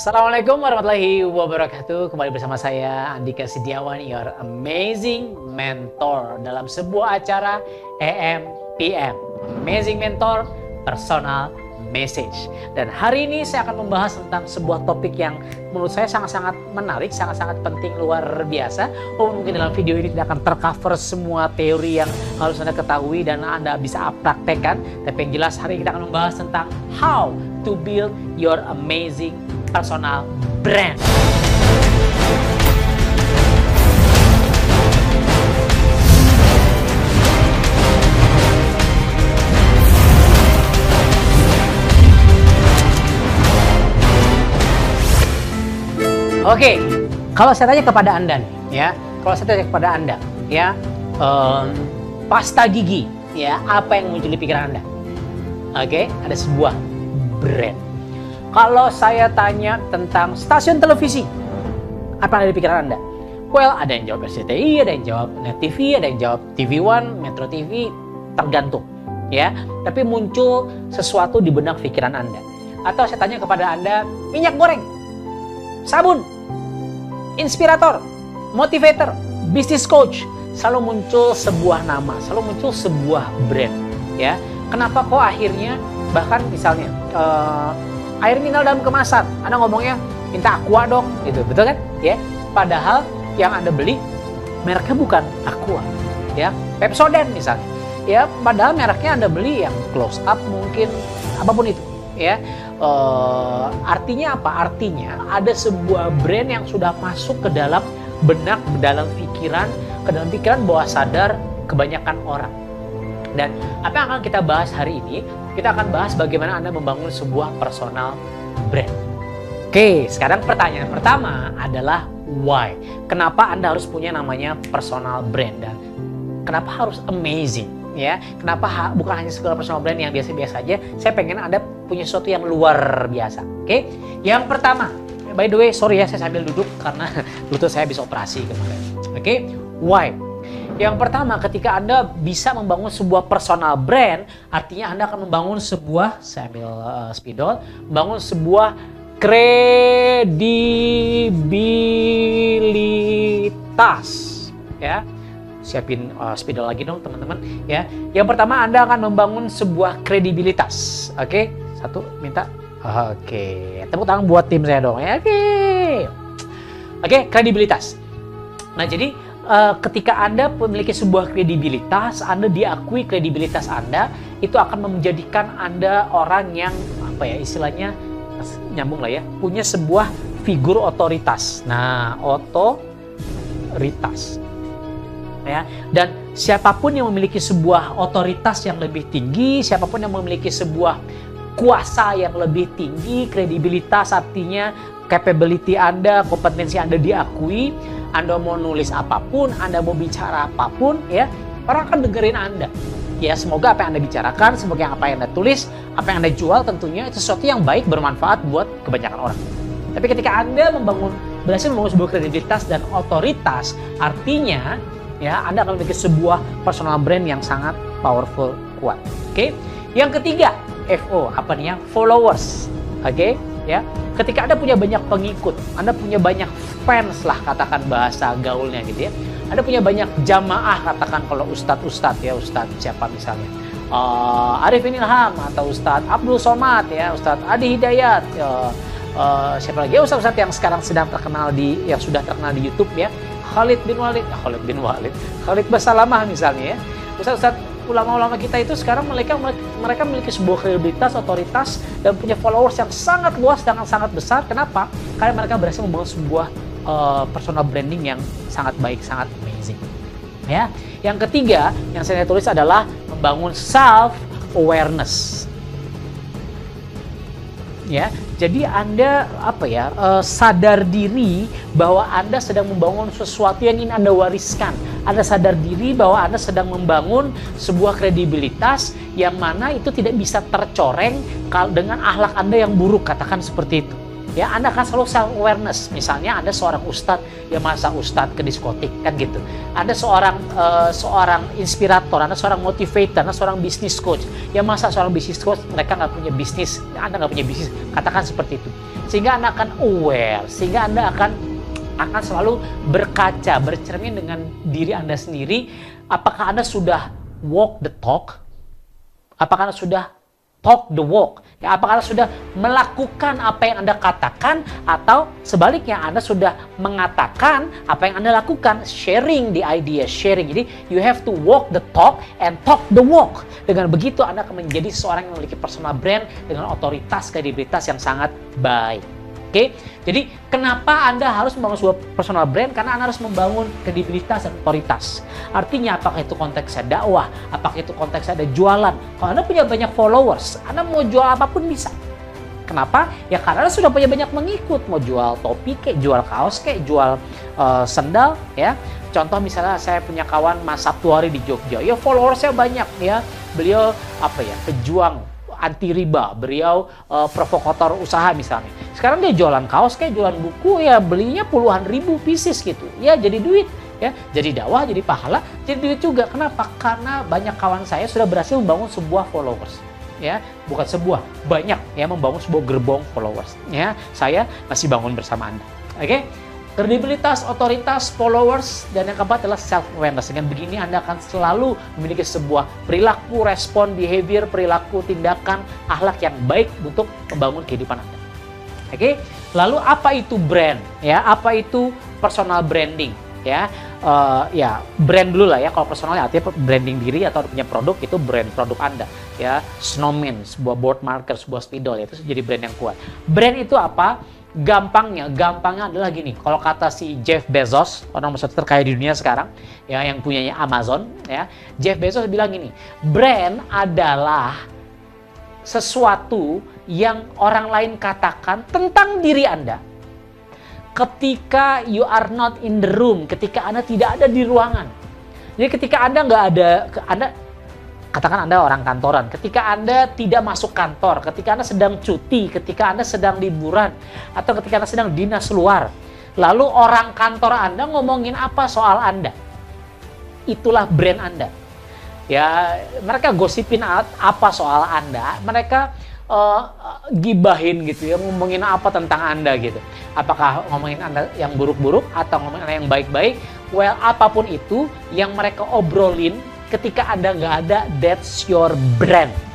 Assalamualaikum warahmatullahi wabarakatuh. Kembali bersama saya Andika Setiawan, your amazing mentor dalam sebuah acara EMPM. Amazing Mentor Personal Message. Dan hari ini saya akan membahas tentang sebuah topik yang menurut saya sangat-sangat menarik, sangat-sangat penting, luar biasa. Oh, mungkin dalam video ini tidak akan tercover semua teori yang harus Anda ketahui dan Anda bisa praktekkan. Tapi yang jelas hari ini kita akan membahas tentang how to build your amazing personal brand. Oke, kalau saya tanya kepada anda nih, ya, kalau saya tanya kepada anda, ya, um, pasta gigi, ya, apa yang muncul di pikiran anda? Oke, ada sebuah brand. Kalau saya tanya tentang stasiun televisi, apa ada di pikiran anda? Well, ada yang jawab RCTI, ada yang jawab Net TV, ada yang jawab TV One, Metro TV, tergantung, ya. Tapi muncul sesuatu di benak pikiran anda. Atau saya tanya kepada anda, minyak goreng, sabun, inspirator, motivator, business coach, selalu muncul sebuah nama, selalu muncul sebuah brand, ya. Kenapa kok akhirnya bahkan misalnya uh, air mineral dalam kemasan, Anda ngomongnya minta aqua dong, gitu, betul kan? Ya. Padahal yang Anda beli mereknya bukan aqua, ya. Pepsodent misalnya. Ya, padahal mereknya Anda beli yang close up mungkin apa pun itu, ya uh, artinya apa? Artinya ada sebuah brand yang sudah masuk ke dalam benak, ke dalam pikiran, ke dalam pikiran bawah sadar kebanyakan orang. Dan apa yang akan kita bahas hari ini? Kita akan bahas bagaimana Anda membangun sebuah personal brand. Oke, sekarang pertanyaan pertama adalah why? Kenapa Anda harus punya namanya personal brand dan kenapa harus amazing? ya kenapa ha, bukan hanya segala personal brand yang biasa-biasa aja saya pengen anda punya sesuatu yang luar biasa oke yang pertama by the way sorry ya saya sambil duduk karena lutut saya bisa operasi kemarin oke why yang pertama, ketika Anda bisa membangun sebuah personal brand, artinya Anda akan membangun sebuah, saya ambil uh, spidol, membangun sebuah kredibilitas, ya siapin uh, spidol lagi dong teman-teman ya. Yang pertama Anda akan membangun sebuah kredibilitas. Oke, okay? satu minta. Oke, okay. tepuk tangan buat tim saya dong ya. Oke, okay. oke okay, kredibilitas. Nah jadi uh, ketika Anda memiliki sebuah kredibilitas, Anda diakui kredibilitas Anda, itu akan menjadikan Anda orang yang apa ya istilahnya nyambung lah ya, punya sebuah figur otoritas. Nah, otoritas ya dan siapa pun yang memiliki sebuah otoritas yang lebih tinggi siapa pun yang memiliki sebuah kuasa yang lebih tinggi kredibilitas artinya capability Anda kompetensi Anda diakui Anda mau nulis apa pun Anda mau bicara apa pun ya orang akan dengerin Anda. Ya semoga apa yang Anda bicarakan semoga apa yang Anda tulis apa yang Anda jual tentunya sesuatu yang baik bermanfaat buat kebanyakan orang. Tapi ketika Anda membangun berhasil membangun sebuah kredibilitas dan otoritas artinya ya Anda akan memiliki sebuah personal brand yang sangat powerful kuat. Oke? Okay? yang ketiga FO apa nih ya? Followers. Oke? okay? Ya. Ketika Anda punya banyak pengikut Anda punya banyak fans lah katakan bahasa gaulnya gitu ya. Anda punya banyak jamaah katakan kalau ustadz ustadz ya ustadz siapa misalnya. Uh, Arifin Ilham atau Ustadz Abdul Somad ya Ustadz Adi Hidayat uh, uh, siapa lagi? Ya Ustadz-Ustadz yang sekarang sedang terkenal di yang sudah terkenal di YouTube ya. Khalid bin Walid, Khalid bin Walid, Khalid Basalamah misalnya ya. Ustaz-ustaz ulama-ulama kita itu sekarang mereka mereka memiliki sebuah kredibilitas, otoritas dan punya followers yang sangat luas dan sangat besar. Kenapa? Karena mereka berhasil membangun sebuah uh, personal branding yang sangat baik, sangat amazing. Ya. Yang ketiga yang saya tulis adalah membangun self awareness. Ya, jadi Anda apa ya uh, sadar diri bahwa Anda sedang membangun sesuatu yang ingin Anda wariskan. Anda sadar diri bahwa Anda sedang membangun sebuah kredibilitas yang mana itu tidak bisa tercoreng dengan akhlak Anda yang buruk katakan seperti itu. ya Anda akan selalu self awareness. Misalnya Anda seorang ustadz, ya masa ustadz ke diskotik kan gitu. Anda seorang uh, seorang inspirator, Anda seorang motivator, Anda seorang business coach. Ya masa seorang business coach mereka nggak punya bisnis, Anda nggak punya bisnis, katakan seperti itu. Sehingga Anda akan aware, sehingga Anda akan akan selalu berkaca, bercermin dengan diri Anda sendiri. Apakah Anda sudah walk the talk? Apakah Anda sudah talk the walk? Ya, apakah Anda sudah melakukan apa yang Anda katakan atau sebaliknya Anda sudah mengatakan apa yang Anda lakukan? Sharing the idea, sharing. Jadi you have to walk the talk and talk the walk. Dengan begitu Anda akan menjadi seorang yang memiliki personal brand dengan otoritas, kredibilitas yang sangat baik. Oke, jadi kenapa Anda harus membangun sebuah personal brand? Karena Anda harus membangun kredibilitas dan otoritas. Artinya apakah itu konteksnya dakwah, apakah itu konteksnya ada jualan. Kalau Anda punya banyak followers, Anda mau jual apa pun bisa. Kenapa? Ya karena Anda sudah punya banyak mengikut. Mau jual topi kayak, jual kaos kayak, jual uh, sendal ya. Contoh misalnya saya punya kawan Mas Sabtuari di Jogja. Ya followersnya banyak ya. Beliau apa ya, pejuang anti riba, beliau uh, provokator usaha misalnya. Sekarang dia jualan kaos kayak jualan buku ya belinya puluhan ribu pieces gitu. Ya jadi duit ya jadi dakwah jadi pahala jadi duit juga kenapa karena banyak kawan saya sudah berhasil membangun sebuah followers ya bukan sebuah banyak ya membangun sebuah gerbong followers ya saya masih bangun bersama anda oke okay? Kredibilitas, otoritas, followers, dan yang keempat adalah self-awareness. Dengan begini Anda akan selalu memiliki sebuah perilaku, respon, behavior, perilaku, tindakan, akhlak yang baik untuk membangun kehidupan Anda. Oke, okay? lalu apa itu brand? Ya, apa itu personal branding? Ya, uh, ya brand dulu lah ya. Kalau personal ya artinya branding diri atau punya produk itu brand produk Anda. Ya, snowman, sebuah board marker, sebuah spidol ya, itu jadi brand yang kuat. Brand itu apa? Gampangnya, gampangnya adalah gini. Kalau kata si Jeff Bezos, orang satu terkaya di dunia sekarang, ya yang punyanya Amazon, ya Jeff Bezos bilang gini, brand adalah sesuatu yang orang lain katakan tentang diri Anda. Ketika you are not in the room, ketika Anda tidak ada di ruangan. Jadi ketika Anda nggak ada, Anda katakan Anda orang kantoran, ketika Anda tidak masuk kantor, ketika Anda sedang cuti, ketika Anda sedang liburan, atau ketika Anda sedang dinas luar, lalu orang kantor Anda ngomongin apa soal Anda, itulah brand Anda. Ya, mereka gosipin apa soal Anda, mereka uh, gibahin gitu ya, ngomongin apa tentang Anda gitu. Apakah ngomongin Anda yang buruk-buruk atau ngomongin Anda yang baik-baik? Well, apa pun itu yang mereka obrolin ketika Anda nggak ada, that's your brand.